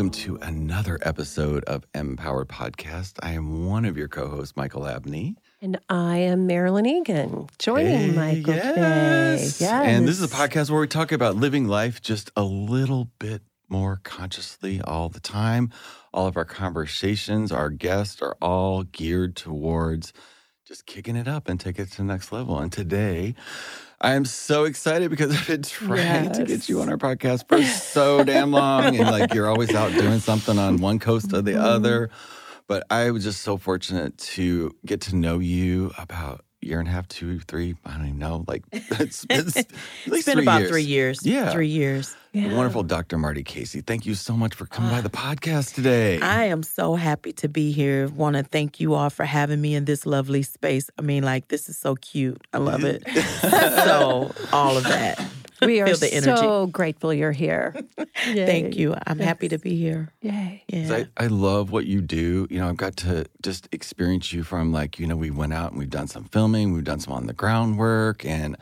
welcome to another episode of Mpowered Podcast. I am one of your co hosts, Michael Abney. And I am Marilyn Egan, joining Hey, Michael yes. today. Yes. And this is a podcast where we talk about living life just a little bit more consciously all the time. All of our conversations, our guests are all geared towards just kicking it up and take it to the next level. And today, I am so excited because I've been trying to get you on our podcast for so damn long. And like you're always out doing something on one coast or the Mm-hmm. other. But I was just so fortunate to get to know you about year and a half, two, three, I don't even know. Like it's, it's It's been three about years. three years. Yeah. Three years. Yeah. Wonderful Dr. Marty Casey. Thank you so much for coming by ah. the podcast today. I am so happy to be here. Want to thank you all for having me in this lovely space. I mean, like, this is so cute. I love it. so, all of that. we are the energy. so grateful you're here. Thank you. I'm happy to be here. Yay. 'Cause Yeah. I, I love what you do. You know, I've got to just experience you from like, you know, we went out and we've done some filming, we've done some on the groundwork, and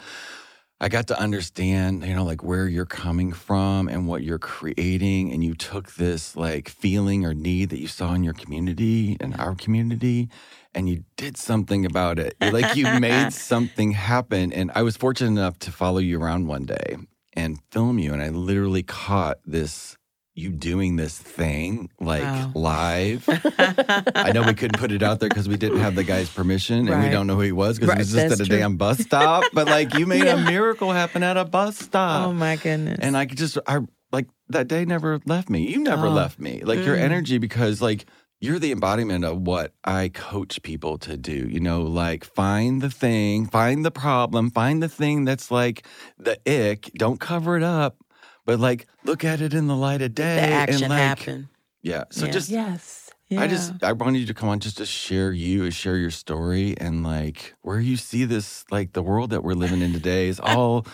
I got to understand, you know, like where you're coming from and what you're creating. And you took this like feeling or need that you saw in your community and our community, and you did something about it. Like you made something happen. And I was fortunate enough to follow you around one day and film you. And I literally caught this you doing this thing like Wow. live. I know we couldn't put it out there because we didn't have the guy's permission and we don't know who he was because Right, he was just that's at a true. damn bus stop. But like you made a miracle happen at a bus stop. oh, my goodness. and I could just I like that day never left me. You never Oh. left me. Like your Mm. energy because like you're the embodiment of what I coach people to do. You know, like find the thing, find the problem, find the thing that's like the ick. Don't cover it up, but like look at it in the light of day. the action and like, happened. Yeah. So Yeah. just Yes. Yeah. I just I wanted you to come on just to share you and share your story and like where you see this like the world that we're living in today is all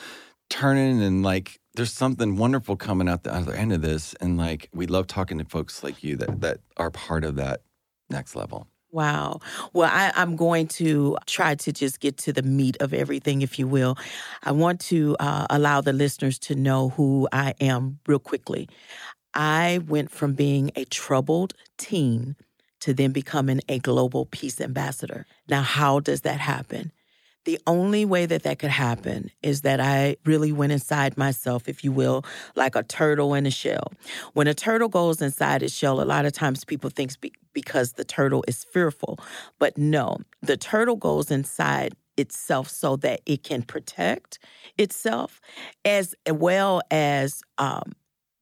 turning and like there's something wonderful coming out the other end of this and like we love talking to folks like you that that are part of that next level. Wow. Well, I, I'm going to try to just get to the meat of everything, if you will. I want to uh, allow the listeners to know who I am real quickly. I went from being a troubled teen to then becoming a global peace ambassador. Now, how does that happen? The only way that that could happen is that I really went inside myself, if you will, like a turtle in a shell. When a turtle goes inside its shell, a lot of times people think be- because the turtle is fearful. But no, the turtle goes inside itself so that it can protect itself as well as um,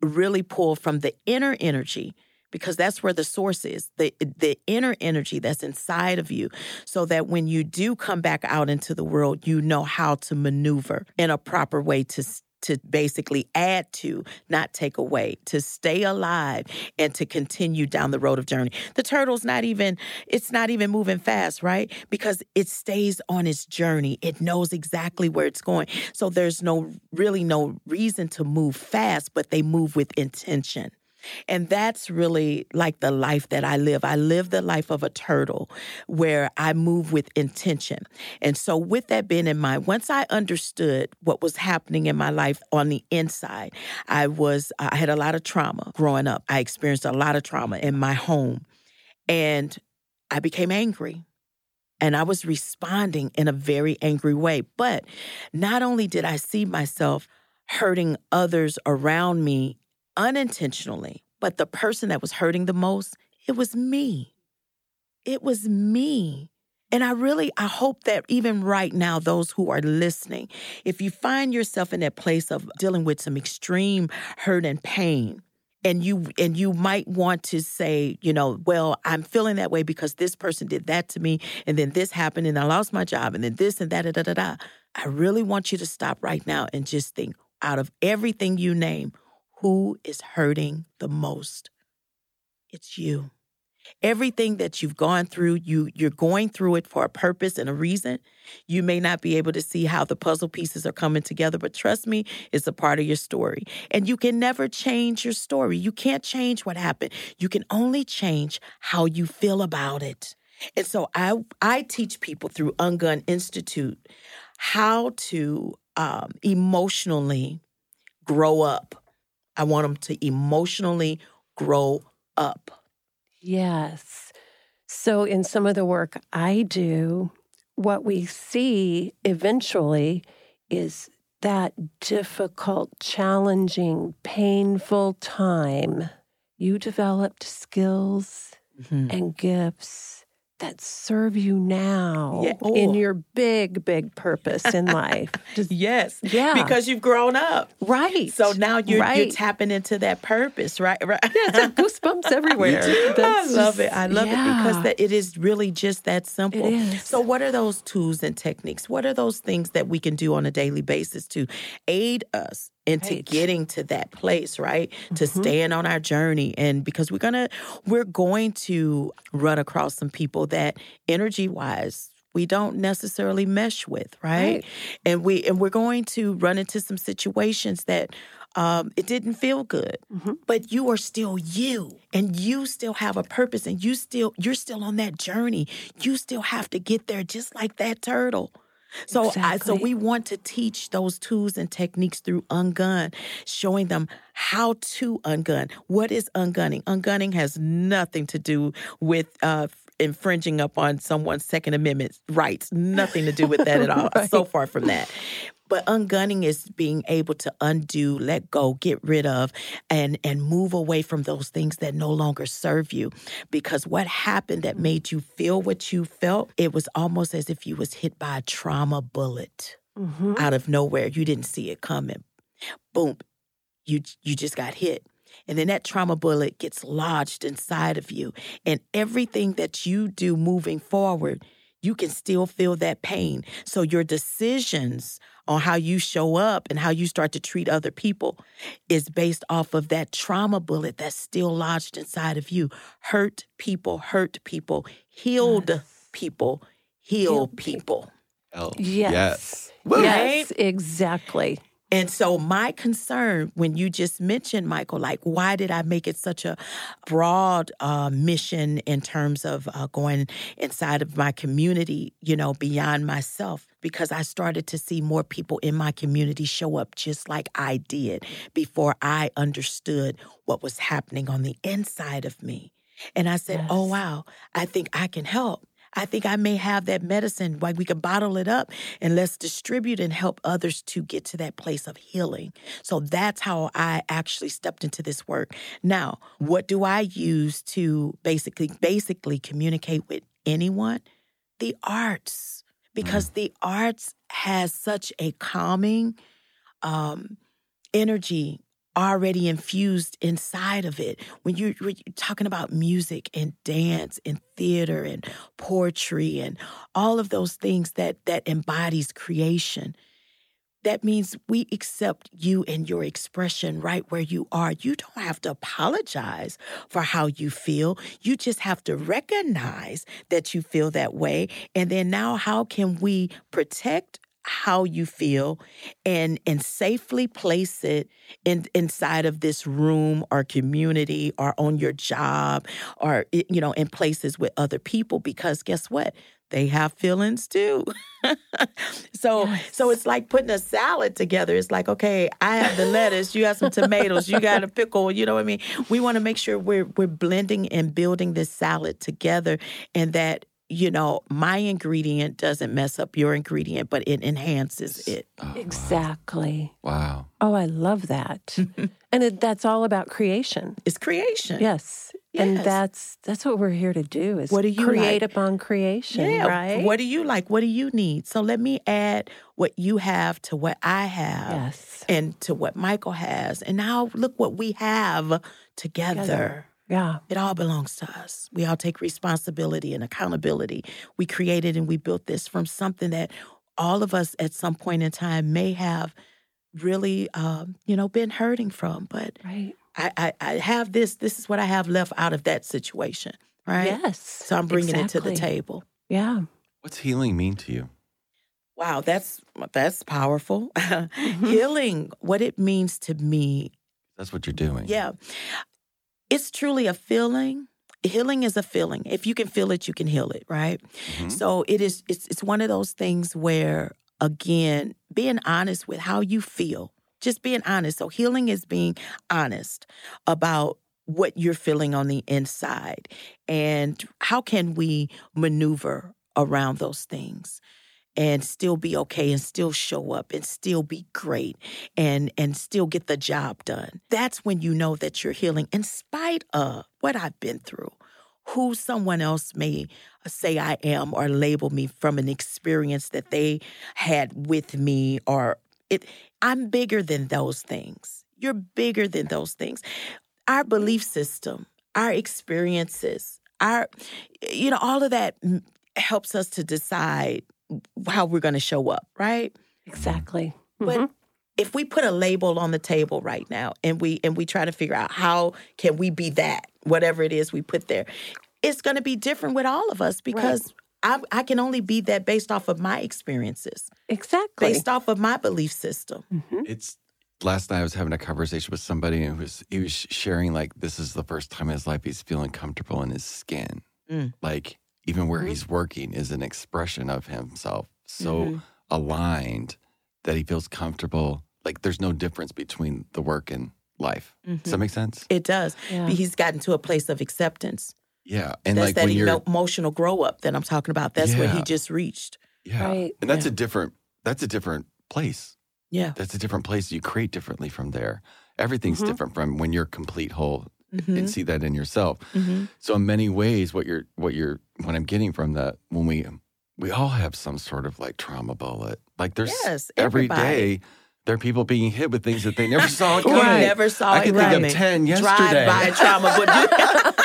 really pull from the inner energy because that's where the source is the the inner energy that's inside of you so that when you do come back out into the world you know how to maneuver in a proper way to to basically add to not take away to stay alive and to continue down the road of journey. The turtle's not even it's not even moving fast right? Because it stays on its journey. It knows exactly where it's going. So there's no really no reason to move fast but they move with intention and that's really like the life that I live. I live the life of a turtle where I move with intention. And so, with that being in mind, once I understood what was happening in my life on the inside, I was, I had a lot of trauma growing up. I experienced a lot of trauma in my home. And I became angry. And I was responding in a very angry way. But not only did I see myself hurting others around me unintentionally, but the person that was hurting the most, it was me. It was me. And I really I hope that even right now those who are listening, if you find yourself in that place of dealing with some extreme hurt and pain, and you and you might want to say, you know, well, I'm feeling that way because this person did that to me and then this happened and I lost my job and then this and that da da da. I really want you to stop right now and just think out of everything you name, who is hurting the most? It's you. Everything that you've gone through, you you're going through it for a purpose and a reason. You may not be able to see how the puzzle pieces are coming together, but trust me, it's a part of your story. And you can never change your story. You can't change what happened. You can only change how you feel about it. And so I I teach people through Ungun Institute how to um, emotionally grow up. I want them to emotionally grow up. Yes. So, in some of the work I do, what we see eventually is that difficult, challenging, painful time. You developed skills Mhm. and gifts that serve you now Yeah. in Oh. your big, big purpose in life. Just, Yes. yeah. Because you've grown up. right. So now you're, you're tapping into that purpose, right? Right. It's like goosebumps everywhere. I love just- it. I love it because that it is really just that simple. So, what are those tools and techniques? What are those things that we can do on a daily basis to aid us into Right. getting to that place, right? To Mhm. staying on our journey, and because we're gonna, we're going to run across some people that energy wise. We don't necessarily mesh with, right? Right. And we and we're going to run into some situations that um, it didn't feel good Mhm. but you are still you and you still have a purpose and you still you're still on that journey you still have to get there just like that turtle so I, so we want to teach those tools and techniques through ungun showing them how to ungun. What is ungunning? Ungunning has nothing to do with uh infringing upon someone's second amendment rights nothing to do with that at all so far from that but ungunning is being able to undo, let go, get rid of, and and move away from those things that no longer serve you. Because what happened that made you feel what you felt, it was almost as if you was hit by a trauma bullet Mhm. out of nowhere. You didn't see it coming. Boom. You you just got hit. And then that trauma bullet gets lodged inside of you. And everything that you do moving forward, you can still feel that pain. So your decisions on how you show up and how you start to treat other people is based off of that trauma bullet that's still lodged inside of you. Hurt people, hurt people, healed Yes. people, heal Healed people. Oh, Yes. Woo. Yes, exactly. And so, my concern when you just mentioned, Michael, like, why did I make it such a broad uh, mission in terms of uh, going inside of my community, you know, beyond myself? Because I started to see more people in my community show up just like I did before I understood what was happening on the inside of me. And I said, oh, wow, I think I can help. I think I may have that medicine. Like we can bottle it up and let's distribute and help others to get to that place of healing. So that's how I actually stepped into this work. Now, what do I use to basically basically communicate with anyone? The arts. Because the arts has such a calming um energy already infused inside of it. When you, when you're talking about music and dance and theater and poetry and all of those things that that embodies creation, that means we accept you and your expression right where you are. You don't have to apologize for how you feel. You just have to recognize that you feel that way. And then now, how can we protect how you feel and and safely place it in inside of this room or community or on your job or you know in places with other people because guess what? They have feelings too. So so it's like putting a salad together. It's like okay i have the lettuce you have some tomatoes you got a pickle you know what i mean? We want to make sure we're we're blending and building this salad together and that you know my ingredient doesn't mess up your ingredient but it enhances it Oh. Exactly. Wow. Oh, I love that. and it, that's all about creation. it's creation Yes. yes. And that's that's what we're here to do is What do you create like? upon creation, Yeah. right? What do you like? What do you need? So let me add what you have to what I have yes. and to what Michael has. And now look what we have together. Together. Yeah. It all belongs to us. We all take responsibility and accountability. We created and we built this from something that all of us at some point in time may have really, um, you know, been hurting from. But Right. I, I, I have this. This is what I have left out of that situation, right? Yes. So I'm bringing it to the table. Yeah. What's healing mean to you? Wow, that's that's powerful. Healing, what it means to me, That's what you're doing. yeah, it's truly a feeling. Healing is a feeling. If you can feel it, you can heal it, right? Mhm. So it is. It's it's one of those things where, again, being honest with how you feel, just being honest. So healing is being honest about what you're feeling on the inside and how can we maneuver around those things and still be okay and still show up and still be great and and still get the job done. That's when you know that you're healing in spite of what i've been through. Who someone else may uh, say i am or label me from an experience that they had with me or it i'm bigger than those things. You're bigger than those things. Our belief system our experiences our you know all of that helps us to decide how we're going to show up, right? Exactly. But mm-hmm. if we put a label on the table right now and we and we try to figure out how can we be that, whatever it is we put there, it's going to be different with all of us because right. I, I, can only be that based off of my experiences. Exactly. Based off of my belief system. Mm-hmm. It's last night I was having a conversation with somebody and was he was sharing like this is the first time in his life he's feeling comfortable in his skin. Mm. Like even where mm-hmm. he's working is an expression of himself so mm-hmm. aligned that he feels comfortable like there's no difference between the work and life mm-hmm. does that mm-hmm. make sense it does yeah. he's gotten to a place of acceptance yeah and that's like that emotional grow up that i'm talking about that's yeah. where he just reached yeah right. and that's yeah. a different that's a different place yeah that's a different place you create differently from there everything's mm-hmm. different from when you're complete whole mm-hmm. and see that in yourself. Mm-hmm. So in many ways, what you're what you're what I'm getting from that when we we all have some sort of like trauma bullet. Like there's yes, every day there are people being hit with things that they never saw coming. right. Never saw I can think of ten yesterday. Drive by trauma bullets.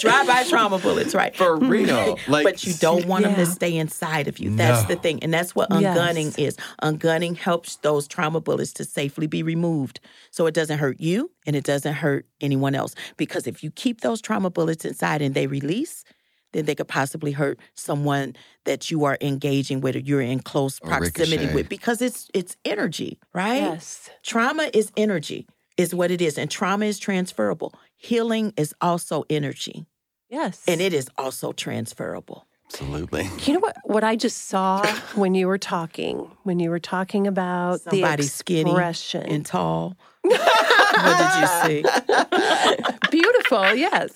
Drive by trauma bullets, right? For hmm. real. Like, but you don't want yeah. them to stay inside of you. That's no. the thing, and that's what ungunning yes. is. Ungunning helps those trauma bullets to safely be removed, so it doesn't hurt you and it doesn't hurt anyone else. Because if you keep those trauma bullets inside and they release, then they could possibly hurt someone that you are engaging with or you're in close proximity with because it's it's energy, right? Yes. Trauma is energy, is what it is. And trauma is transferable. Healing is also energy. Yes. And it is also transferable. Absolutely. You know what? What I just saw when you were talking, when you were talking about Somebody the expression skinny and tall. what did you see? Beautiful, yes.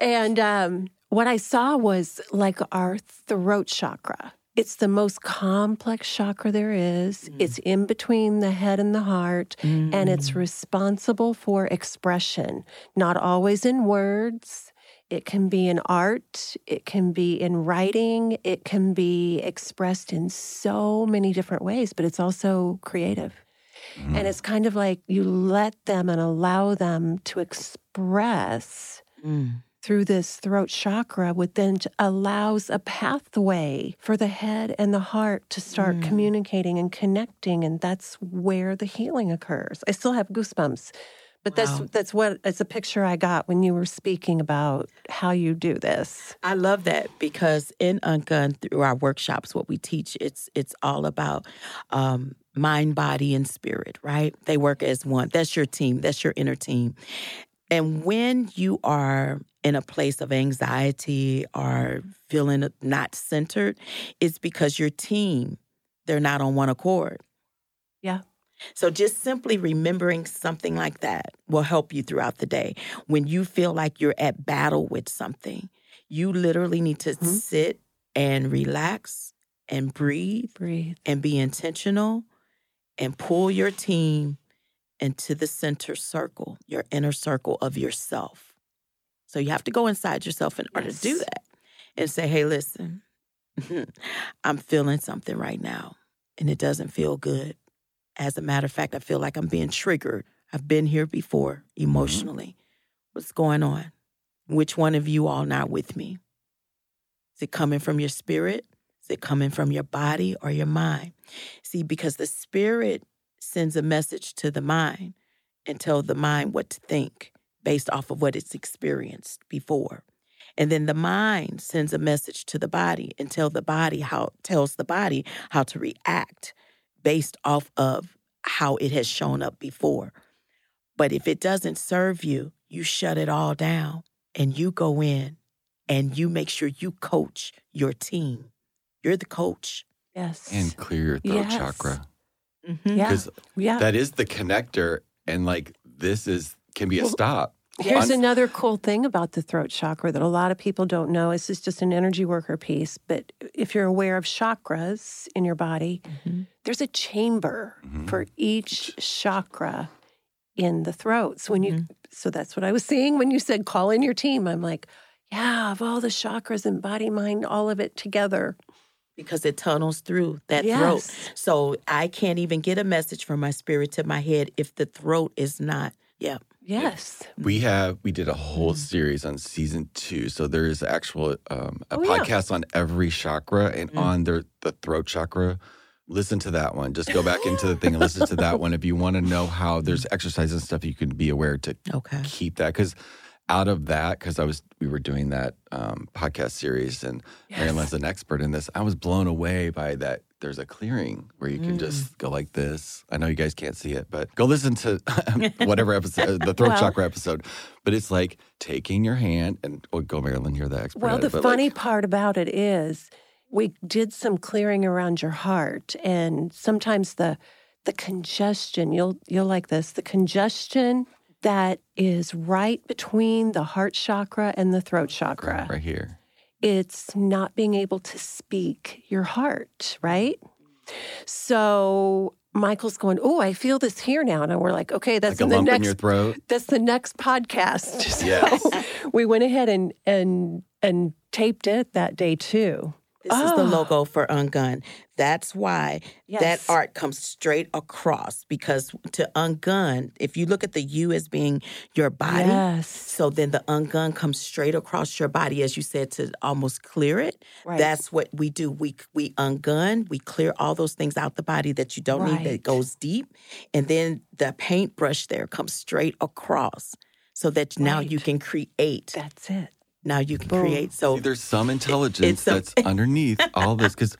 And um, what I saw was like our throat chakra. It's the most complex chakra there is. Mm. It's in between the head and the heart, mm. and it's mm. responsible for expression, not always in words. It can be in art, it can be in writing, it can be expressed in so many different ways, but it's also creative. Mm. And it's kind of like you let them and allow them to express. Mm through this throat chakra, would then allows a pathway for the head and the heart to start mm. communicating and connecting. And that's where the healing occurs. I still have goosebumps. But wow. that's that's what it's a picture I got when you were speaking about how you do this. I love that because in Ungun through our workshops, what we teach it's it's all about um, mind, body, and spirit. Right? They work as one. That's your team. That's your inner team. And when you are in a place of anxiety or feeling not centered, it's because your team, they're not on one accord. Yeah. So just simply remembering something like that will help you throughout the day. When you feel like you're at battle with something, you literally need to mm-hmm. sit and relax and breathe, breathe and be intentional and pull your team into the center circle, your inner circle of yourself so you have to go inside yourself in order yes. to do that and say, hey, listen, I'm feeling something right now and it doesn't feel good. As a matter of fact, I feel like I'm being triggered. I've been here before mm-hmm. emotionally. Mm-hmm. What's going on? Which one of you all not with me? Is it coming from your spirit? Is it coming from your body or your mind? See, because the spirit sends a message to the mind and tell the mind what to think based off of what it's experienced before. And then the mind sends a message to the body and tell the body how tells the body how to react based off of how it has shown up before. But if it doesn't serve you, you shut it all down and you go in and you make sure you coach your team. You're the coach. Yes. And clear your throat yes. chakra. Mm-hmm. Yeah. yeah. That is the connector. And like this is can be a stop. Here's another cool thing about the throat chakra that a lot of people don't know. This is just an energy worker piece, but if you're aware of chakras in your body, Mm-hmm. there's a chamber for each chakra in the throat. So when you Mm-hmm. so that's what I was seeing when you said call in your team. I'm like, yeah, of all the chakras and body, mind, all of it together. Because it tunnels through that Yes. throat. So I can't even get a message from my spirit to my head if the throat is not. Yeah. Yes. We have we did a whole mm-hmm. series on season two. So there is actual um, a Oh, yeah. podcast on every chakra and mm. on their the throat chakra. Listen to that one. Just go back into the thing and listen to that one if you want to know how there's mm. exercises and stuff you can be aware to Okay. keep that because out of that because I was we were doing that um, podcast series and Marilyn's an expert in this. I was blown away by that. There's a clearing where you can just go like this. I know you guys can't see it, but go listen to whatever episode, the throat Well- chakra episode. But it's like taking your hand and oh, go Marilyn, you're the expert. Well, the funny like, part about it is we did some clearing around your heart and sometimes the the congestion, you'll you'll like this, the congestion that is right between the heart chakra and the throat chakra. right here. It's not being able to speak your heart, right? So Michael's going, Oh, I feel this here now. And we're like, okay, that's Like a in the lump next in your throat. that's the next podcast. So Yes. we went ahead and and and taped it that day too. This is the Oh. logo for Ungun. That's why that art comes straight across because to ungun, if you look at the U as being your body, Yes. so then the ungun comes straight across your body, as you said, to almost clear it. Right. That's what we do. We we ungun, we clear all those things out the body that you don't need Right. that goes deep, and then the paintbrush there comes straight across, so that now you can create. That's it. Now you can Boom. create. So See, there's some intelligence it's a- that's underneath all this because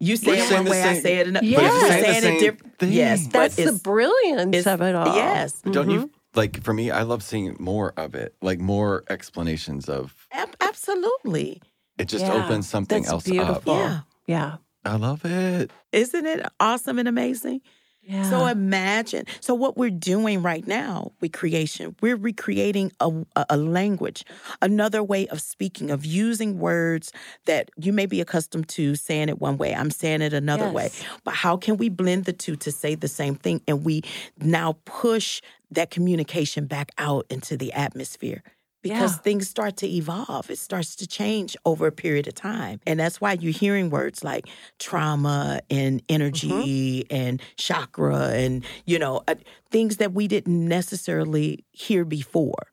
You say We're it saying one the way, I say it another. But But you're you're saying the saying same it different. thing. Yes, but That's the brilliance of it all. yes. don't you mm-hmm. like for me? I love seeing more of it, like more explanations of ab- absolutely. it. Just Yeah, opens something that's else beautiful. up. Yeah. Yeah. I love it. Isn't it awesome and amazing? Yeah. So imagine. So what we're doing right now with creation, we're recreating a, a, a language, another way of speaking, of using words that you may be accustomed to saying it one way. I'm saying it another way. But how can we blend the two to say the same thing? And we now push that communication back out into the atmosphere. Because Yeah. things start to evolve. It starts to change over a period of time. And that's why you're hearing words like trauma and energy and chakra and, you know, uh, things that we didn't necessarily hear before.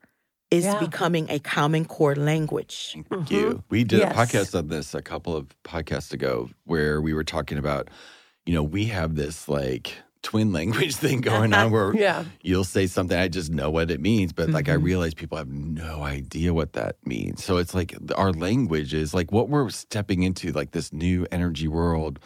Is Yeah. becoming a common core language. Thank you. We did Yes. a podcast on this a couple of podcasts ago where we were talking about, you know, we have this like twin language thing going on where Yeah. you'll say something, I just know what it means, but like I Mhm. realize people have no idea what that means. So it's like our language is like what we're stepping into, like this new energy world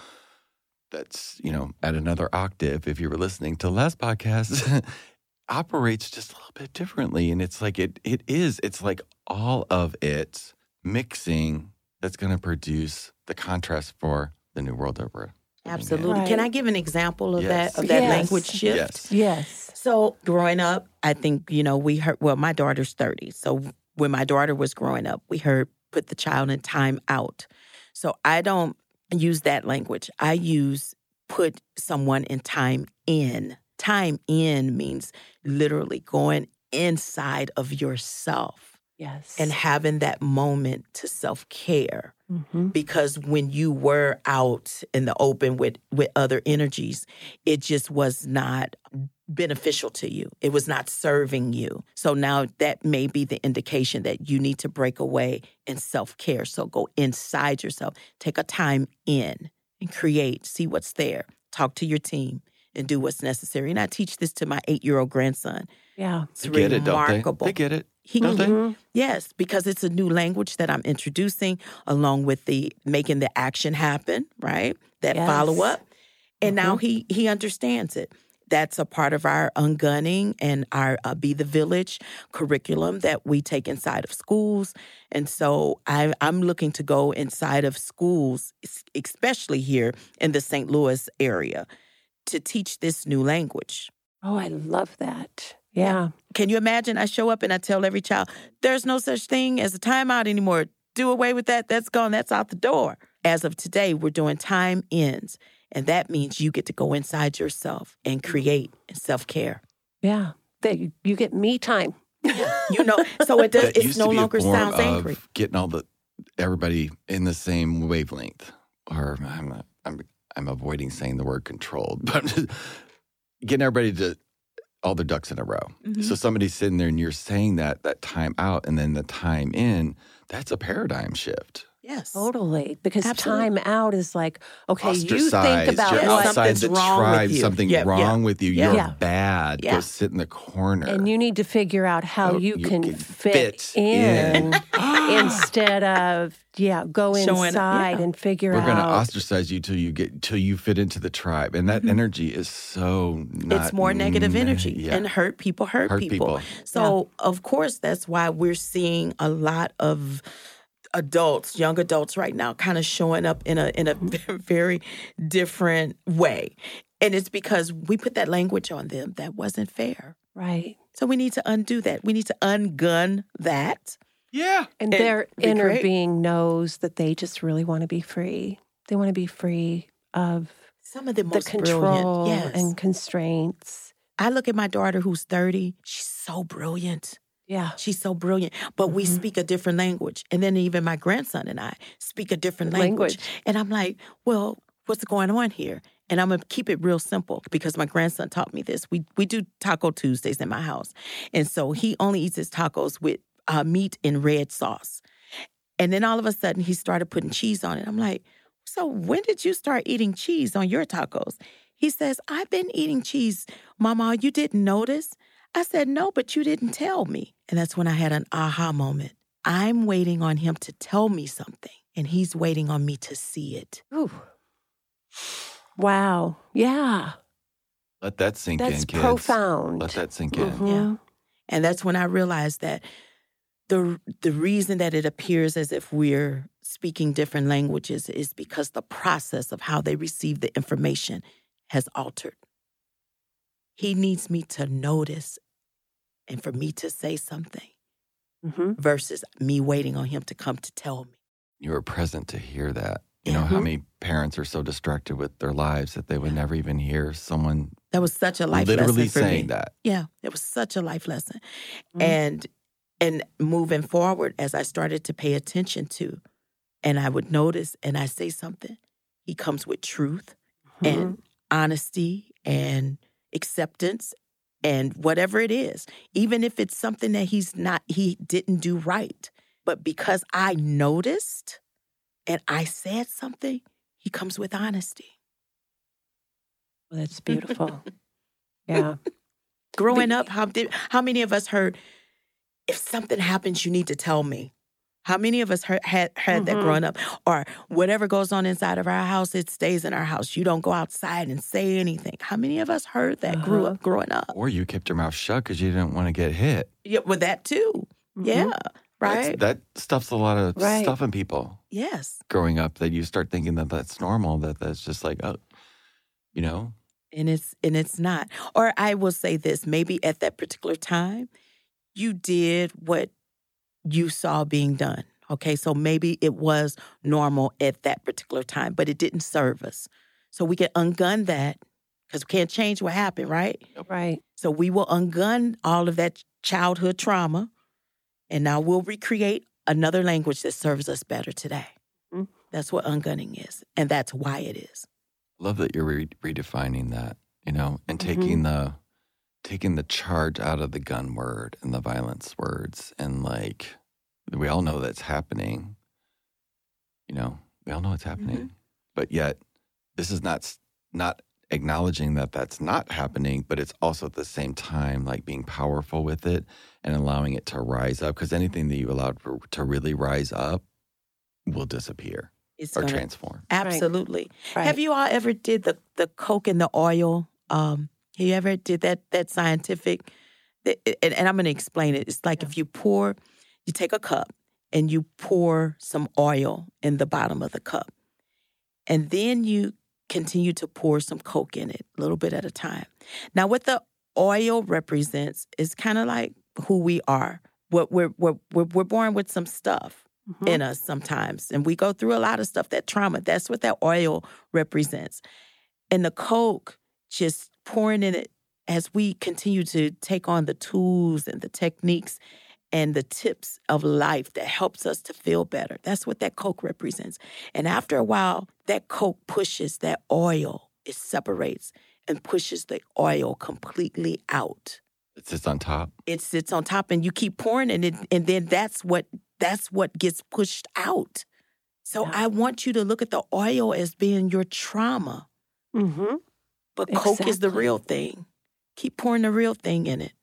that's, you know, at another octave. If you were listening to last podcast, operates just a little bit differently. And it's like it it is, it's like all of it mixing that's gonna produce the contrast for the new world that we're living in. Absolutely. Can I give an example of Yes. that of that Yes. language shift? Yes. Yes. So growing up, I think, you know, we heard well, my daughter's 30. So when my daughter was growing up, we heard put the child in time out. So I don't use that language. I use put someone in time in. Time in means literally going inside of yourself Yes. and having that moment to self-care hmm because when you were out in the open with with other energies it just was not beneficial to you. It was not serving you. So now that may be the indication that you need to break away in self-care. So go inside yourself. Take a time in and create. See what's there. Talk to your team and do what's necessary. And i teach this to my 8-year-old grandson. Yeah. it's They get it, don't they? remarkable. They get it. He. Yes, because it's a new language that I'm introducing along with the making the action happen, right? That Yes. follow up. And now he he understands it. That's a part of our ungunning and our uh, Be the Village curriculum that we take inside of schools. And so I, I'm looking to go inside of schools, especially here in the St. Louis area, to teach this new language. Oh, I love that. Yeah. Can you imagine? I show up and I tell every child, there's no such thing as a timeout anymore. Do away with that. That's gone. That's out the door. As of today, we're doing time ends. And that means you get to go inside yourself and create self care. Yeah. That you, you get me time. You know, so it does. That It's used no to be a longer sounds of angry. Getting all the everybody in the same wavelength, or I'm I'm I'm avoiding saying the word controlled, but getting everybody to all their ducks in a row. Mhm. So somebody's sitting there and you're saying that that time out and then the time in. That's a paradigm shift. Yes. Totally. Because Absolutely. time out is like, okay, you think about You're Yeah, what outside something's the wrong with tribe. you. Something Yeah, yeah. wrong with you. You're Yeah. bad. Yeah. Go sit in the corner. and you need to figure out how Oh, you, you can, can fit, fit in, in. instead of yeah, go Showing- inside yeah. and figure out We're going to ostracize you till you get till you fit into the tribe, and that energy is so not. Mm-hmm. it's more negative mm, energy Yeah. and hurt people hurt, Hurt people. people. So, of course, that's why we're seeing a lot of adults, young adults right now kind of showing up in a in a very different way. And it's because we put that language on them that wasn't fair. right. So we need to undo that. We need to ungun that. Yeah. And And their inner great. being knows that they just really want to be free. They want to be free of Some of the the most control brilliant. Yes. and constraints. I look at my daughter who's 30. She's so brilliant. Yeah. She's so brilliant, but we Mhm. speak a different language. And then even my grandson and I speak a different language. Language. And I'm like, well, what's going on here? And I'm gonna keep it real simple because my grandson taught me this. We we do Taco Tuesdays in my house, and so he only eats his tacos with uh, meat and red sauce. And then all of a sudden, he started putting cheese on it. I'm like, so when did you start eating cheese on your tacos? He says, I've been eating cheese, Mama. You didn't notice? I said, no, but you didn't tell me. And that's when I had an aha moment. I'm waiting on him to tell me something, and he's waiting on me to see it. Ooh. Wow. Yeah. Let that sink That's in, kids. profound. Let that sink in. Mhm. And that's when I realized that the the reason that it appears as if we're speaking different languages is because the process of how they receive the information has altered. He needs me to notice and for me to say something Mhm. versus me waiting on him to come to tell me. You were present to hear that. You know how many parents are so distracted with their lives that they would never even hear someone That was such a life literally lesson for saying me. that. Yeah, it was such a life lesson. Mhm. And and moving forward as I started to pay attention to and I would notice and I say something, he comes with truth and mm-hmm. honesty and acceptance and whatever it is, even if it's something that he's not he didn't do right, but because I noticed and I said something, he comes with honesty. Well, that's beautiful. yeah. Growing up, how did how many of us heard if something happens, you need to tell me? How many of us heard, had heard that growing up? Or whatever goes on inside of our house, it stays in our house. You don't go outside and say anything. How many of us heard that grew Uh-huh. up growing up? Or you kept your mouth shut because you didn't want to get hit. Yeah, with that too. Yeah, That's- right. that stuff's a lot of Right. stuff in people yes, growing up that you start thinking that that's normal, that that's just like, oh, you know, and it's and it's not. Or I will say this: maybe at that particular time, you did what you saw being done. Okay, so maybe it was normal at that particular time, but it didn't serve us. So we can ungun that because we can't change what happened, right? Right. So we will ungun all of that childhood trauma, and now we'll recreate another language that serves us better today. Mhm. That's what ungunning is, and that's why it is. love that you're re- redefining that, you know, and Mm-hmm. taking the taking the charge out of the gun word and the violence words and like we all know that's happening. You know, we all know it's happening. Mm-hmm. But yet this is not not acknowledging that that's not happening, but it's also at the same time like being powerful with it and allowing it to rise up because anything that you allowed for, to really rise up will disappear It's or gonna transform. absolutely. Right. Have you all ever did the the coke and the oil? Um, have you ever did that that scientific? And, and I'm going to explain it. It's like if you pour, you take a cup and you pour some oil in the bottom of the cup, and then you continue to pour some coke in it, a little bit at a time. Now, what the oil represents is kind of like who we are. What we're, we're we're we're born with some stuff Mhm. in us sometimes, and we go through a lot of stuff. That trauma. That's what that oil represents. And the coke, just pouring in it as we continue to take on the tools and the techniques and the tips of life that helps us to feel better. That's what that coke represents. And after a while, that coke pushes that oil. It separates and pushes the oil completely out. It sits on top. It sits on top and you keep pouring and it, and then that's what that's what gets pushed out. So Yeah. I want you to look at the oil as being your trauma. Mm-hmm. But Coke is the real thing. Keep pouring the real thing in it.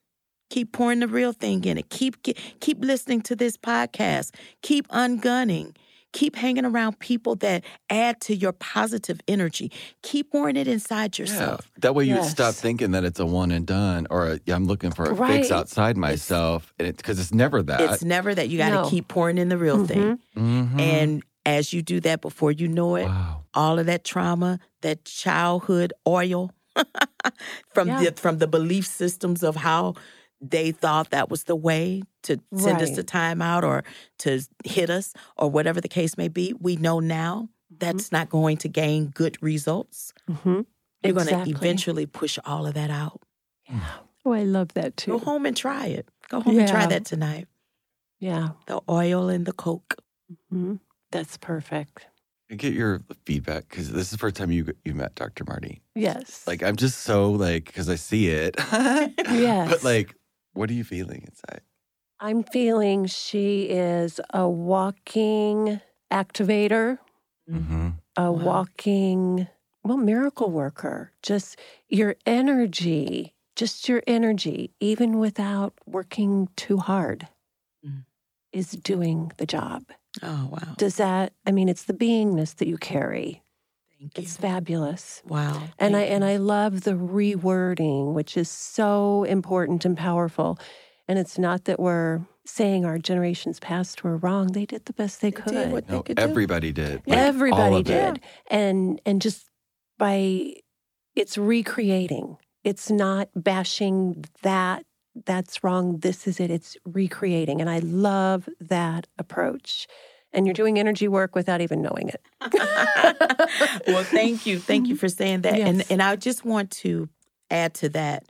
Keep pouring the real thing in it. Keep ke- keep listening to this podcast. Keep ungunning. Keep hanging around people that add to your positive energy. Keep pouring it inside yourself. Yeah. That way you stop thinking that it's a one and done or a, yeah, I'm looking for a fix outside myself. And it's because it's never that. It's never that you got to No. keep pouring in the real thing. Mhm. And as you do that, before you know it, wow. all of that trauma, that childhood oil from Yeah. the from the belief systems of how they thought that was the way to send us Right. to timeout or to hit us or whatever the case may be. We know now Mm-hmm. that's not going to gain good results. Mm-hmm. You're going to eventually push all of that out. Oh, I love that too. Go home and try it. Go home and try that tonight. Yeah. The oil and the coke. hmm That's perfect. And get your feedback because this is the first time you you met Dr. Marty. Yes. Like I'm just so like because I see it. Yes. But like, what are you feeling inside? I'm feeling she is a walking activator, Mm-hmm. a Wow. walking, well, miracle worker. Just your energy, just your energy, even without working too hard, Mm. is doing the job. Oh, wow. Does that, I mean, it's the beingness that you carry. Thank you. It's fabulous. Wow. And I Thank and. I love the rewording, which is so important and powerful. And it's not that we're saying our generations past were wrong. They did the best they They could. did what they No, could do. everybody did. Like, Everybody of it. did. And and just by it's recreating. It's not bashing that that's wrong. This is it. It's recreating. And I love that approach. And you're doing energy work without even knowing it. well, thank you. Thank you for saying that. And and I just want to add to that.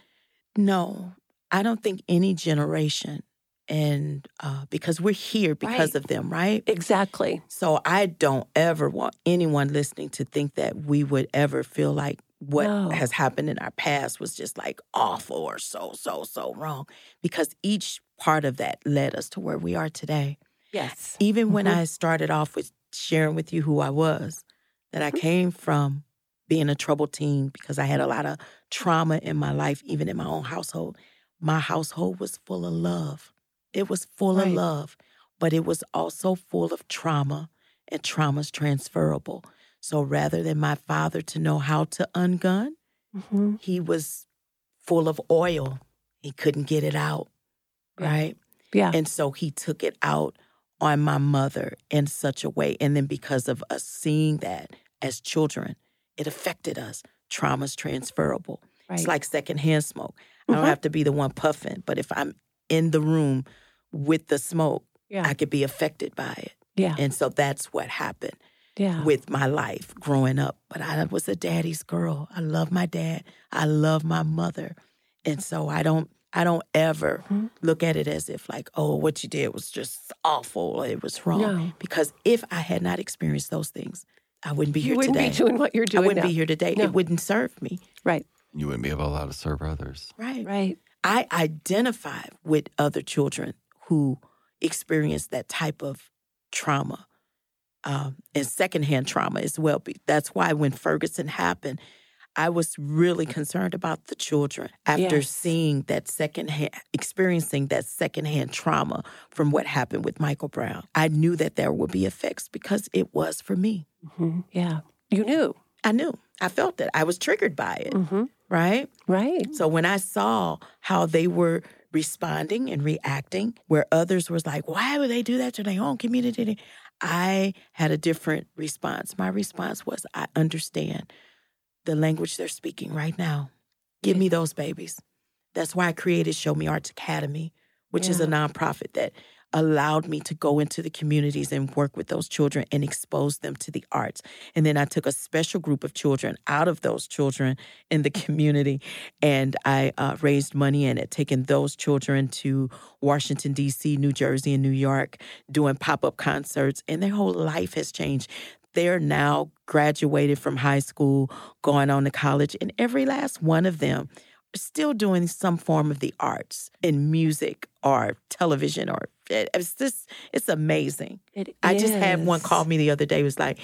No, I don't think any generation and uh, because we're here because Right. of them, right? Exactly. So I don't ever want anyone listening to think that we would ever feel like what No. has happened in our past was just like awful or so, so, so wrong. Because each part of that led us to where we are today. Yes. Even when Mhm. I started off with sharing with you who I was, that I Mhm. came from being a troubled teen because I had a lot of trauma in my life, even in my own household. My household was full of love. It was full of love, but it was also full of trauma, and trauma's transferable. So rather than my father to know how to ungun, hmm he was full of oil. He couldn't get it out, Yeah. right? Yeah. And so he took it out on my mother in such a way. And then because of us seeing that as children, it affected us. Trauma's transferable. right. It's like secondhand smoke. I don't Mhm. have to be the one puffing, but if I'm in the room with the smoke, yeah. I could be affected by it. yeah. And so that's what happened Yeah. with my life growing up. But I was a daddy's girl. I love my dad. I love my mother. And so I don't I don't ever Mhm. look at it as if like, oh, what you did was just awful. It was wrong. No. Because if I had not experienced those things, I wouldn't be you here wouldn't today. be doing what you're doing. I wouldn't now. be here today. No. It wouldn't serve me. Right. You wouldn't be able to allow to serve others. Right. Right. I identify with other children who experience that type of trauma um, and secondhand trauma as well. That's why when Ferguson happened, I was really concerned about the children after Yes. seeing that secondhand, experiencing that secondhand trauma from what happened with Michael Brown. I knew that there would be effects because it was for me. hmm Yeah. You knew. I knew. I felt it. I was triggered by it, hmm right? Right. So when I saw how they were responding and reacting, where others was like, why would they do that to their own community? I had a different response. My response was, I understand the language they're speaking right now. Give me those babies. That's why I created Show Me Arts Academy, which is a Yeah. nonprofit that allowed me to go into the communities and work with those children and expose them to the arts. And then I took a special group of children out of those children in the community and I uh, raised money and had taken those children to Washington, D.C., New Jersey, and New York doing pop up concerts. And their whole life has changed. They're now graduated from high school, going on to college, and every last one of them still doing some form of the arts in music or television or it's just it's amazing. It I just had one call me the other day. Was like,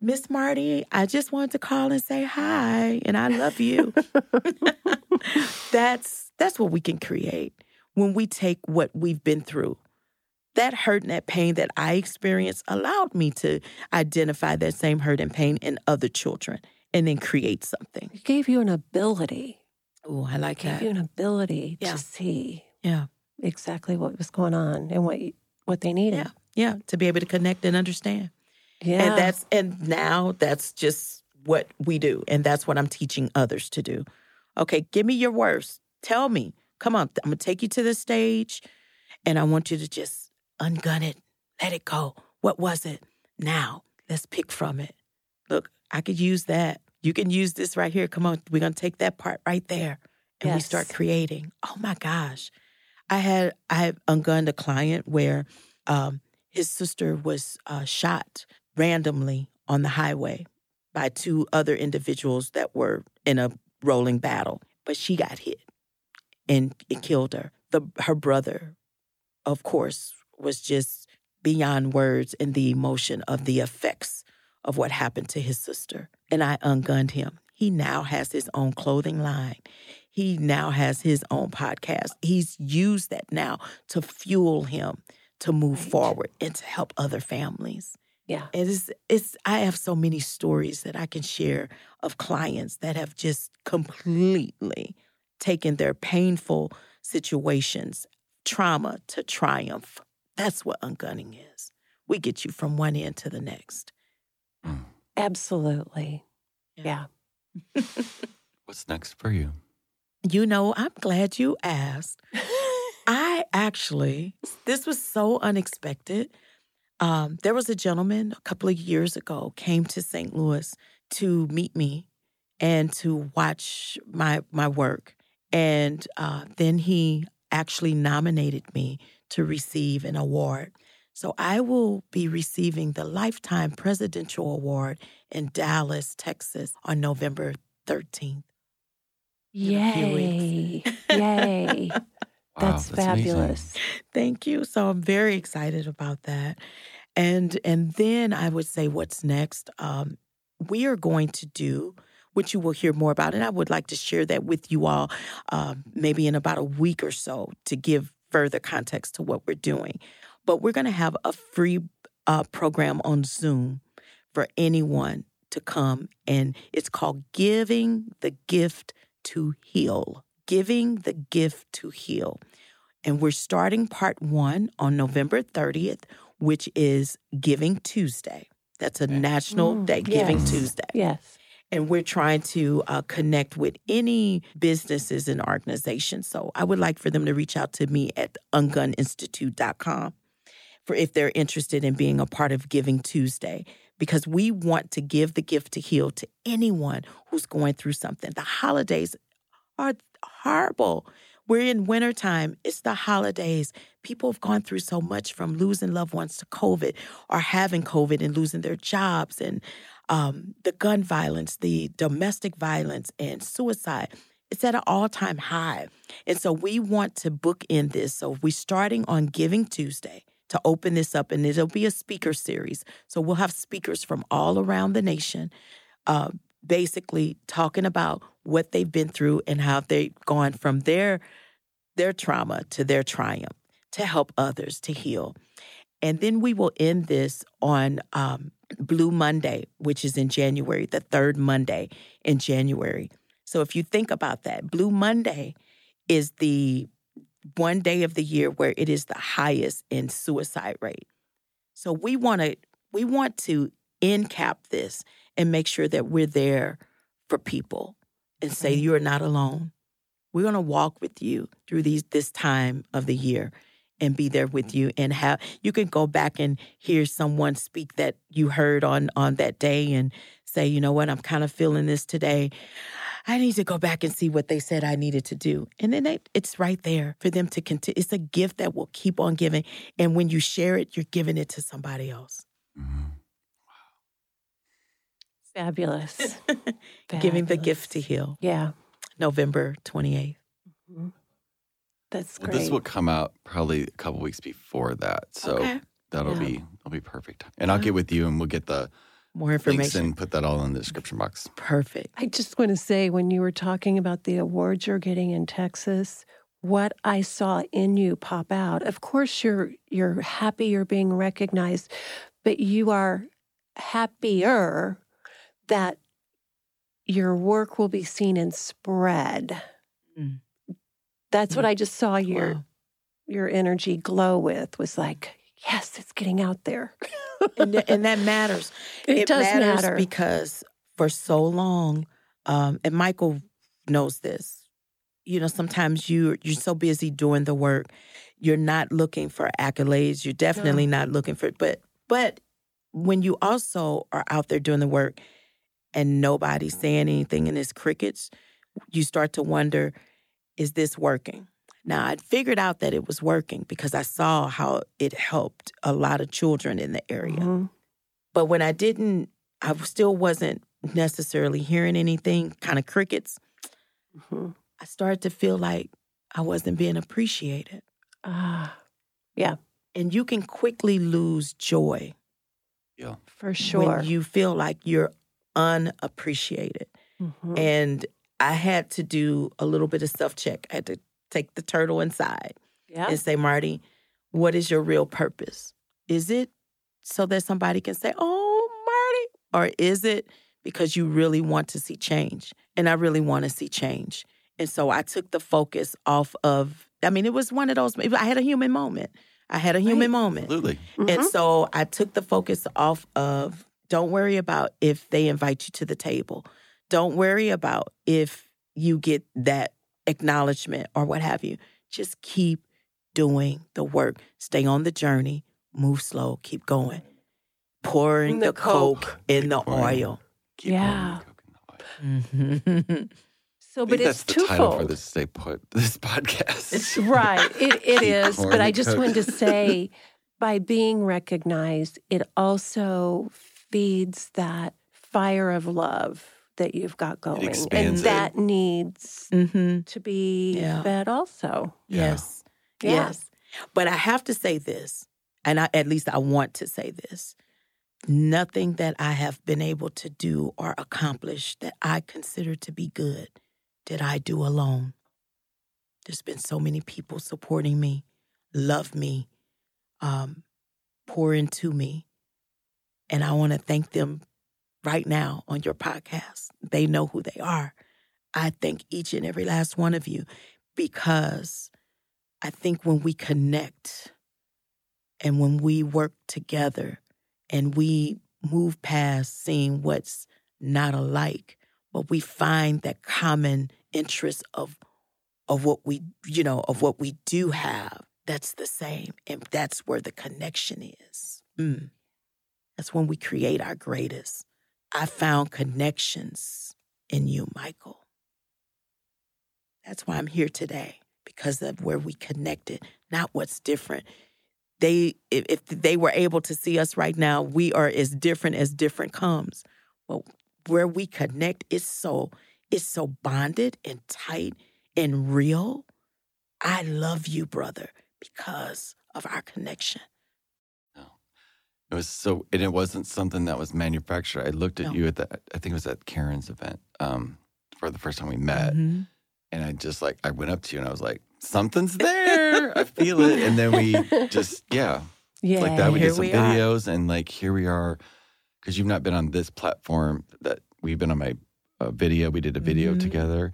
Miss Marty, I just wanted to call and say hi, and I love you. that's that's what we can create when we take what we've been through. That hurt and that pain that I experienced allowed me to identify that same hurt and pain in other children and then create something. It gave you an ability. Oh, I like Gave that. you an ability Yeah. to see Yeah. exactly what was going on and what you, what they needed. Yeah. Yeah. To be able to connect and understand. Yeah. And that's and now that's just what we do. And that's what I'm teaching others to do. Okay, give me your worst. Tell me. Come on. I'm gonna take you to the stage and I want you to just ungun it. Let it go. What was it? Now, let's pick from it. Look, I could use that. You can use this right here. Come on, we're gonna take that part right there. And we start creating. Oh my gosh. I had I had ungunned a client where um, his sister was uh, shot randomly on the highway by two other individuals that were in a rolling battle, but she got hit and it killed her. The her brother, of course, was just beyond words in the emotion of the effects of what happened to his sister. And I ungunned him. He now has his own clothing line. He now has his own podcast. He's used that now to fuel him to move Right. forward and to help other families. yeah. It is it's I have so many stories that I can share of clients that have just completely taken their painful situations, trauma to triumph. That's what ungunning is. We get you from one end to the next. Absolutely. Yeah. Yeah. What's next for you? You know, I'm glad you asked. I actually, this was so unexpected. Um, there was a gentleman a couple of years ago came to St. Louis to meet me and to watch my my work, and uh, then he actually nominated me to receive an award. So I will be receiving the Lifetime Presidential Award in Dallas, Texas, on November 13th. in Yay. weeks. Yay. Wow, That's, amazing. fabulous. Thank you. So I'm very excited about that. And and then I would say what's next. Um, we are going to do which you will hear more about, and I would like to share that with you all, um, maybe in about a week or so, to give further context to what we're doing. But we're going to have a free uh, program on Zoom for anyone to come, and it's called "Giving the Gift to Heal." Giving the gift to heal. And we're starting part one on November 30th, which is Giving Tuesday. That's a national Mm, day, Giving. Tuesday. Yes. And we're trying to uh, connect with any businesses and organizations. So I would like for them to reach out to me at unguninstitute.com for if they're interested in being a part of Giving Tuesday. Because we want to give the gift to heal to anyone who's going through something. The holidays are horrible. We're in wintertime. It's the holidays. People have gone through so much from losing loved ones to COVID or having COVID and losing their jobs and um, the gun violence, the domestic violence, and suicide. It's at an all time high. And so we want to book in this. So we're starting on Giving Tuesday to open this up, and it'll be a speaker series. So we'll have speakers from all around the nation. Uh, basically talking about what they've been through and how they've gone from their their trauma to their triumph to help others to heal. And then we will end this on um, Blue Monday, which is in January, the third Monday in January. So if you think about that, Blue Monday is the one day of the year where it is the highest in suicide rate. So we want to we want to end cap this and make sure that we're there for people and say Right. you're not alone. We're going to walk with you through these this time of the year and be there with you and have you can go back and hear someone speak that you heard on on that day and say, "You know what? I'm kind of feeling this today. I need to go back and see what they said I needed to do." And then they, it's right there for them to continue. It's a gift that will keep on giving, and when you share it, you're giving it to somebody else. Mhm. Fabulous. Giving the gift to heal. Yeah. November 28th. Mhm. That's Well, this will come out probably a couple weeks before that, so Okay. that'll Yeah. be that'll be perfect. And I'll get with you, and we'll get the More links information. and put that all in the description box. Perfect. I just want to say when you were talking about the awards you're getting in Texas, what I saw in you pop out. Of course you're you're happy you're being recognized, but you are happier that your work will be seen and spread. Mm. That's what I just saw your Wow. your energy glow with was like, yes, it's getting out there. and, th- and that matters. It does matters matter. because for so long, um, and Michael knows this. You know, sometimes you you're so busy doing the work, you're not looking for accolades. You're definitely not looking for. But but when you also are out there doing the work, and nobody's saying anything, and it's crickets, you start to wonder, is this working? Now, I'd figured out that it was working because I saw how it helped a lot of children in the area. Mhm. But when I didn't, I still wasn't necessarily hearing anything, kind of crickets. Mhm. I started to feel like I wasn't being appreciated. Ah, Yeah. And you can quickly lose joy Yeah. for sure. when you feel like you're unappreciated. Mhm. And I had to do a little bit of self check. I had to take the turtle inside yeah. and say, Marty, what is your real purpose? Is it so that somebody can say, oh, Marty? Or is it because you really want to see change? And I really want to see change. And so I took the focus off of, I mean, it was one of those, I had a human moment. I had a human Right. moment. Absolutely. And Mhm. so I took the focus off of don't worry about if they invite you to the table. Don't worry about if you get that acknowledgement or what have you. Just keep doing the work. Stay on the journey, move slow, keep going. Pouring The the, coke, Coke. in the pouring. oil. Keep Yeah. pouring the coconut oil. Mm-hmm. So, I but think it's that's the title for this stay put this podcast. Right. It, it Keep is. pouring But I just Coke. wanted to say by being recognized, it also feeds that fire of love that you've got going. And expands it. that needs hmm to be Yeah. fed also. Yeah. Yes. Yeah. Yes. But I have to say this, and I, at least I want to say this. Nothing that I have been able to do or accomplish that I consider to be good did I do alone. There's been so many people supporting me, love me, um, pour into me. And I want to thank them right now on your podcast. They know who they are. I thank each and every last one of you because I think when we connect and when we work together and we move past seeing what's not alike, but we find that common interest of of what we, you know, of what we do have, that's the same. And that's where the connection is. Mm. That's when we create our greatest. I found connections in you, Michael. That's why I'm here today because of where we connected, not what's different. They, if, they were able to see us right now, we are as different as different comes. But where we connect is so, it's so bonded and tight and real. I love you, brother, because of our connection. It was so, and it wasn't something that was manufactured. I looked at No. you at that. I think it was at Karen's event um, for the first time we met, Mhm. and I just like I went up to you and I was like, "Something's there. I feel it." And then we just, yeah, Yeah. like that. We did some we are. videos, and like here we are, because you've not been on this platform. That we've been on my uh, video. We did a video Mhm. together,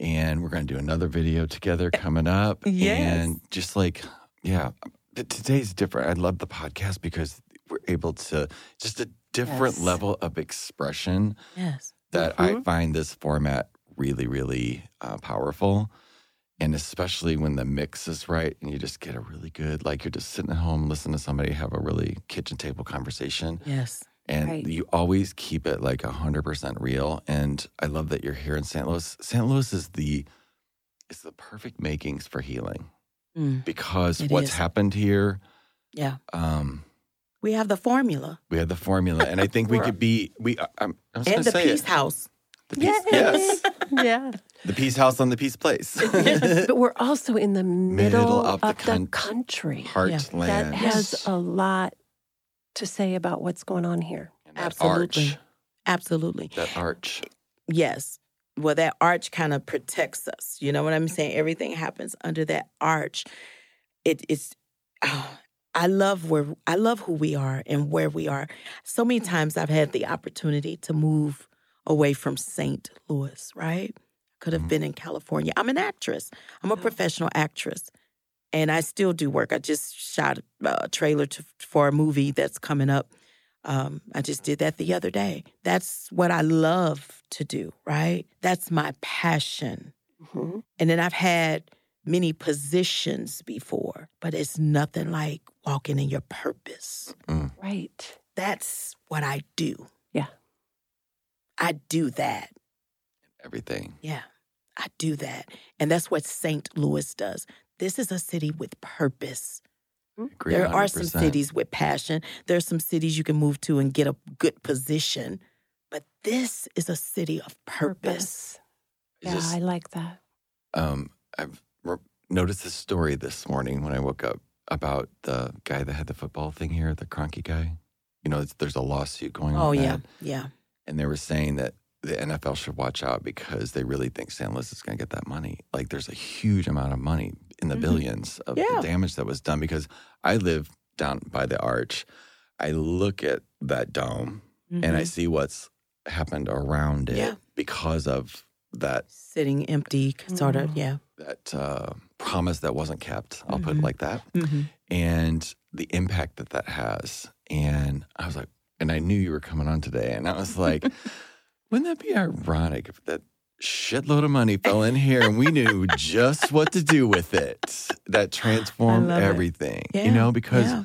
and we're going to do another video together coming up. Yes. and just like yeah, today's different. I love the podcast because we're able to just a different Yes. level of expression Yes. that I Mhm. find this format really, really uh, powerful. And especially when the mix is right and you just get a really good, like you're just sitting at home, listening to somebody have a really kitchen table conversation. Yes. And Right. you always keep it like 100% real. And I love that you're here in St. Louis. St. Louis is the, it's the perfect makings for healing Mm, because It what's is. happened here, yeah. um, We have the formula we have the formula. And I think we could be, we, I- I'm, I'm just going and the say peace it. house. The peace, yes. yeah. The Peace House on the Peace Place. But we're also in the middle, Middle of of, the the, country. Heartland. That has a lot to say about what's going on here. And that Absolutely. Arch, Absolutely. that arch. Yes. Well, that arch kind of protects us. You know what I'm saying? Everything happens under that arch. It is. Oh, I love where I love who we are and where we are. So many times I've had the opportunity to move away from St. Louis. Right? Could have Mhm. been in California. I'm an actress. I'm a professional actress, and I still do work. I just shot a trailer to, for a movie that's coming up. Um, I just did that the other day. That's what I love to do, right? That's my passion. Mhm. And then I've had many positions before, but it's nothing like walking in your purpose. Right. That's what I do. Yeah. I do that. Everything. Yeah, I do that. And that's what St. Louis does. This is a city with purpose. Agree there are some 100%. cities with passion. There are some cities you can move to and get a good position. But this is a city of purpose. Yeah, Just- I like that. um, I've re- noticed this story this morning when I woke up about the guy that had the football thing here, the Kroenke guy. You know, there's a lawsuit going on. Oh, yeah. that. Yeah. And they were saying that the NFL should watch out because they really think St. Louis is going to get that money. Like, there's a huge amount of money in the Mhm. billions of Yeah. the damage that was done because I live down by the arch. I look at that dome and I Mhm. see what's happened around it Yeah. because of that sitting empty, sort of. Mm. Yeah. That uh, promise that wasn't kept. I'll put it Mhm. like that, Mm-hmm. and the impact that that has. And I was like, and I knew you were coming on today, and I was like, wouldn't that be ironic if that shitload of money fell in here and we knew just what to do with it? That transformed everything, Yeah. you know, because yeah.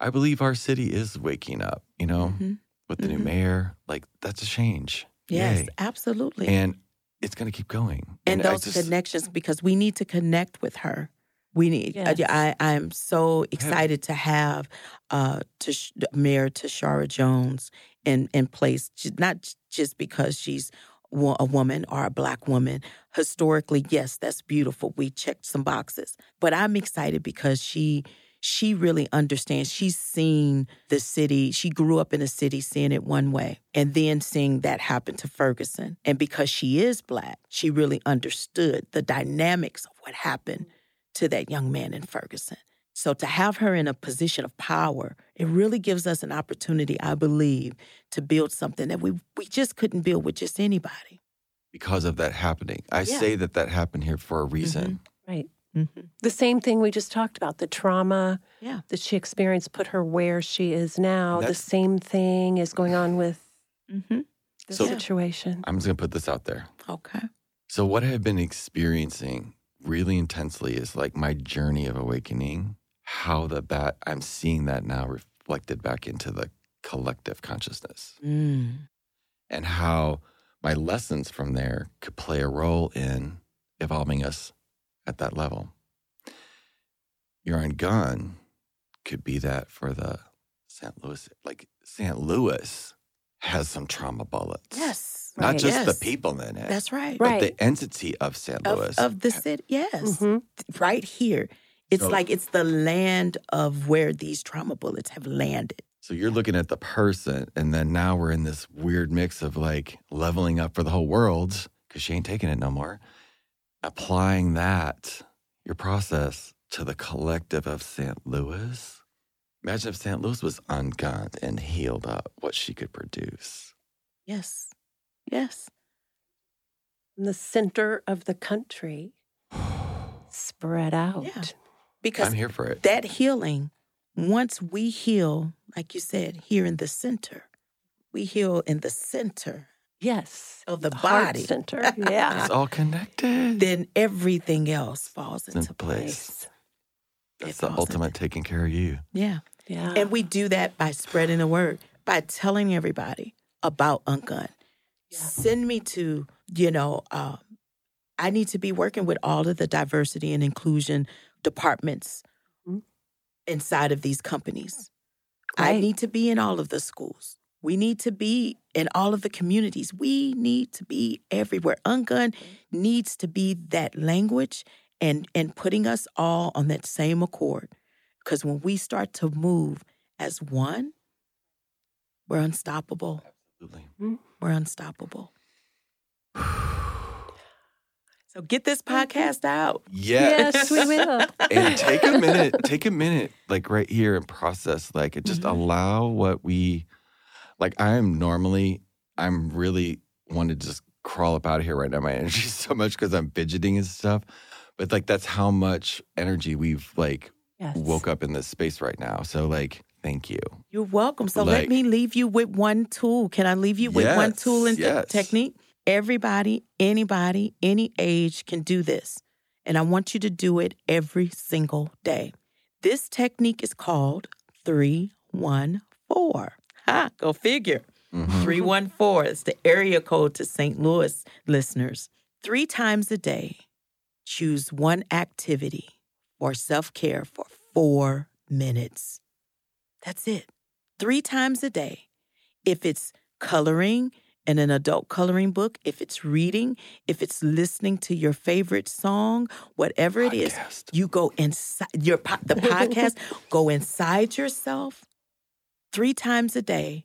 I believe our city is waking up, you know, Mhm. with the new Mhm. mayor. Like that's a change. Yes, Yay. absolutely. And it's going to keep going. and I those just- connections because we need to connect with her. We need. Yes. I, I am so excited to have uh, Tish, Mayor Tishaura Jones in in place, j- not just because she's a woman or a black woman. Historically, yes, that's beautiful. We checked some boxes, but I'm excited because she she really understands. She's seen the city. She grew up in a city seeing it one way and then seeing that happen to Ferguson. And because she is black, she really understood the dynamics of what happened to that young man in Ferguson. So to have her in a position of power, it really gives us an opportunity, I believe, to build something that we we just couldn't build with just anybody. because of that happening. I Yeah. say that that happened here for a reason. Mm-hmm. Right. Mm-hmm. The same thing we just talked about the trauma Yeah. that she experienced put her where she is now. The same thing is going on with Mm-hmm. the So- situation. I'm just going to put this out there. Okay. So, what I've been experiencing really intensely is like my journey of awakening, how that, that I'm seeing that now reflected back into the collective consciousness Mm. and how my lessons from there could play a role in evolving us at that level. Your Ungun could be that for the St. Louis, like St. Louis has some trauma bullets. Yes. Not Right. just the people in it, That's right. but Right. the entity of St. Louis. of the city. Yes. Mhm. Right here. It's So- like it's the land of where these trauma bullets have landed. So you're looking at the person, and then now we're in this weird mix of like leveling up for the whole world because she ain't taking it no more. Applying that, your process, to the collective of St. Louis. Imagine if St. Louis was ungunned and healed up, what she could produce. Yes. Yes. In the center of the country, spread out. Yeah. Because I'm here for it. that healing, once we heal, like you said, here in the center, we heal in the center. Yes. of the Heart body, center. Yeah. It's all connected. then everything else falls in into place. place. That's the ultimate into- taking care of you. Yeah. yeah. And we do that by spreading the word, by telling everybody about Ungun. Send me to, you know, um, I need to be working with all of the diversity and inclusion departments Mhm. inside of these companies. I need to be in all of the schools. We need to be in all of the communities. We need to be everywhere. Ungun needs to be that language and and putting us all on that same accord. Because when we start to move as one, we're unstoppable. Absolutely. We're unstoppable. So get this podcast out. Yes. yes, we will. and take a minute, take a minute, like right here and process, like it just Mhm. allow what we, like I am normally, I'm really want to just crawl up out of here right now. My energy is so much because I'm fidgeting and stuff. But like that's how much energy we've like Yes. woke up in this space right now. So like, thank you. You're welcome. So Like- let me leave you with one tool. Can I leave you with one tool and te- yes. technique? Everybody, anybody, any age can do this. And I want you to do it every single day. This technique is called 314. Ha, go figure. Mhm. 314 is the area code to St. Louis listeners. Three times a day, choose one activity for self care for four minutes. That's it. Three times a day. If it's coloring in an adult coloring book, if it's reading, if it's listening to your favorite song, whatever it is, Podcast. you go inside your po- the podcast, go inside yourself three times a day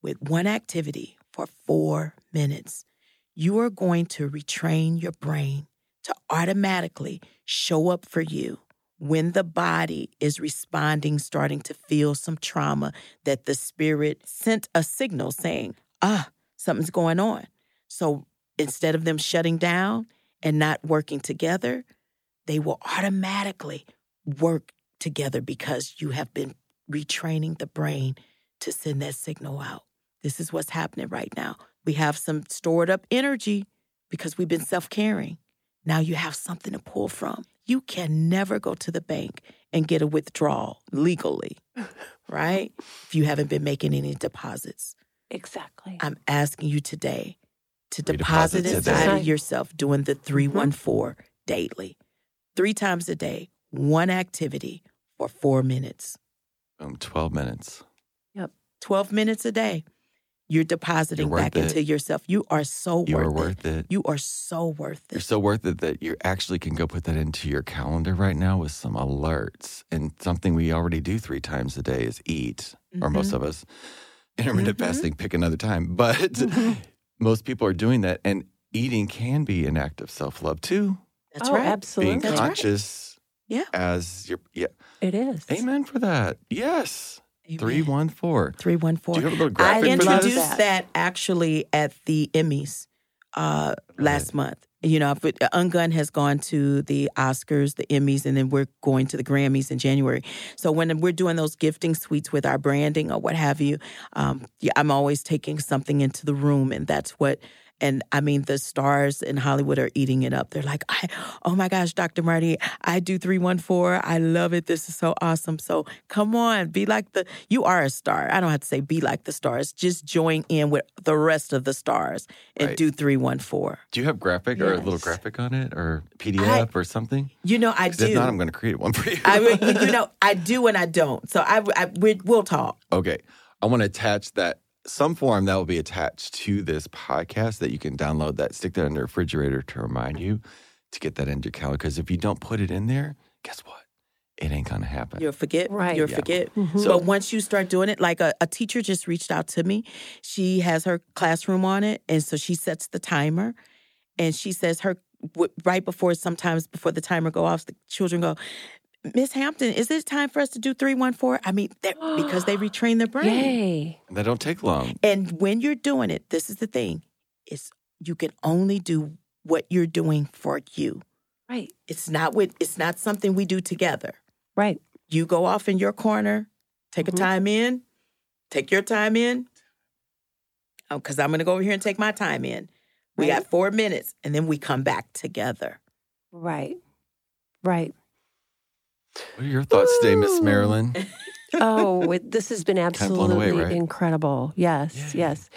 with one activity for 4 minutes. You are going to retrain your brain to automatically show up for you when the body is responding, starting to feel some trauma that the spirit sent a signal saying, ah, something's going on. So instead of them shutting down and not working together, they will automatically work together because you have been retraining the brain to send that signal out. This is what's happening right now. We have some stored up energy because we've been self caring. Now you have something to pull from. You can never go to the bank and get a withdrawal legally, right? If you haven't been making any deposits. Exactly. I'm asking you today to Redeposit deposit today. inside of yourself doing the mm-hmm. 314 daily, three times a day, one activity for four minutes, Boom, 12 minutes. 12 minutes a day. You're depositing You're back it. into yourself. You are so You worth are it. worth it. You are so worth it. You're so worth it that you actually can go put that into your calendar right now with some alerts. And something we already do three times a day is eat, or most of us. Intermittent Mhm. fasting, pick another time. But Mhm. most people are doing that. And eating can be an act of self love too. That's oh, right. absolutely. Being That's right. conscious Yeah. as your, yeah. It is. Amen for that. Yes. Amen. 314. 314. Do you have a little I graphic for this? introduced that actually at the Emmys uh, last month. You know, but Ungun has gone to the Oscars, the Emmys, and then we're going to the Grammys in January. So when we're doing those gifting suites with our branding or what have you, um, yeah, I'm always taking something into the room, and that's what. And I mean, the stars in Hollywood are eating it up. They're like, I, "Oh my gosh, Dr. Marty, I do three one four. I love it. This is so awesome." So come on, be like the. You are a star. I don't have to say be like the stars. Just join in with the rest of the stars and Right. do three one four. Do you have graphic or a little graphic on it or PDF or something? You know, I do. If not, I'm going to create one for you. I, you know, I do and I don't. So I, I we, we'll talk. Okay. I want to attach that some form that will be attached to this podcast that you can download that, stick that in the refrigerator to remind you to get that into your calendar. Because if you don't put it in there, guess what? It ain't going to happen. You'll forget. Right. You'll Yeah. forget. Mhm. but once you start doing it, like a, a teacher just reached out to me. She has her classroom on it. And so she sets the timer. And she says her right before, sometimes before the timer go off, the children go, Miss Hampton, is it time for us to do 314? I mean, they're- because they retrain their brain. Yay. That don't take long. And when you're doing it, this is the thing: is you can only do what you're doing for you. Right. It's not with. It's not something we do together. Right. You go off in your corner, take Mhm. a time in, take your time in. because I'm going to go over here and take my time in. We Right. got four minutes, and then we come back together. Right. Right. What are your thoughts today, Miss Ooh. Marilyn? Oh, it, this has been blown away, absolutely right? incredible. Yes, Yay. yes.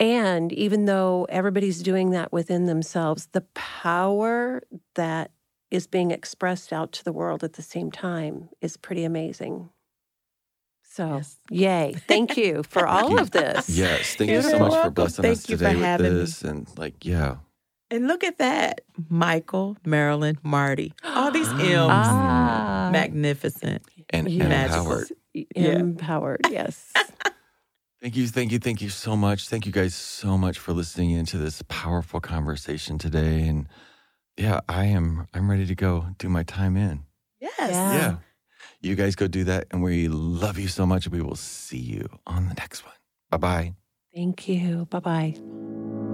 And even though everybody's doing that within themselves, the power that is being expressed out to the world at the same time is pretty amazing. So, Yes. yay. Thank you for all of this. Yes, thank you You're so much for welcome. blessing Thank us you for today with having me. this. And like, yeah, And look at that. Michael, Marilyn, Marty. All these M's. Ah. Magnificent. and, and Yes. Howard. Yeah. Mpowered, yes. Thank you, thank you, thank you so much. Thank you guys so much for listening into this powerful conversation today. And yeah, I am I'm ready to go do my time in. Yes. Yeah. Yeah. You guys go do that. And we love you so much. We will see you on the next one. Bye bye. Thank you. Bye bye.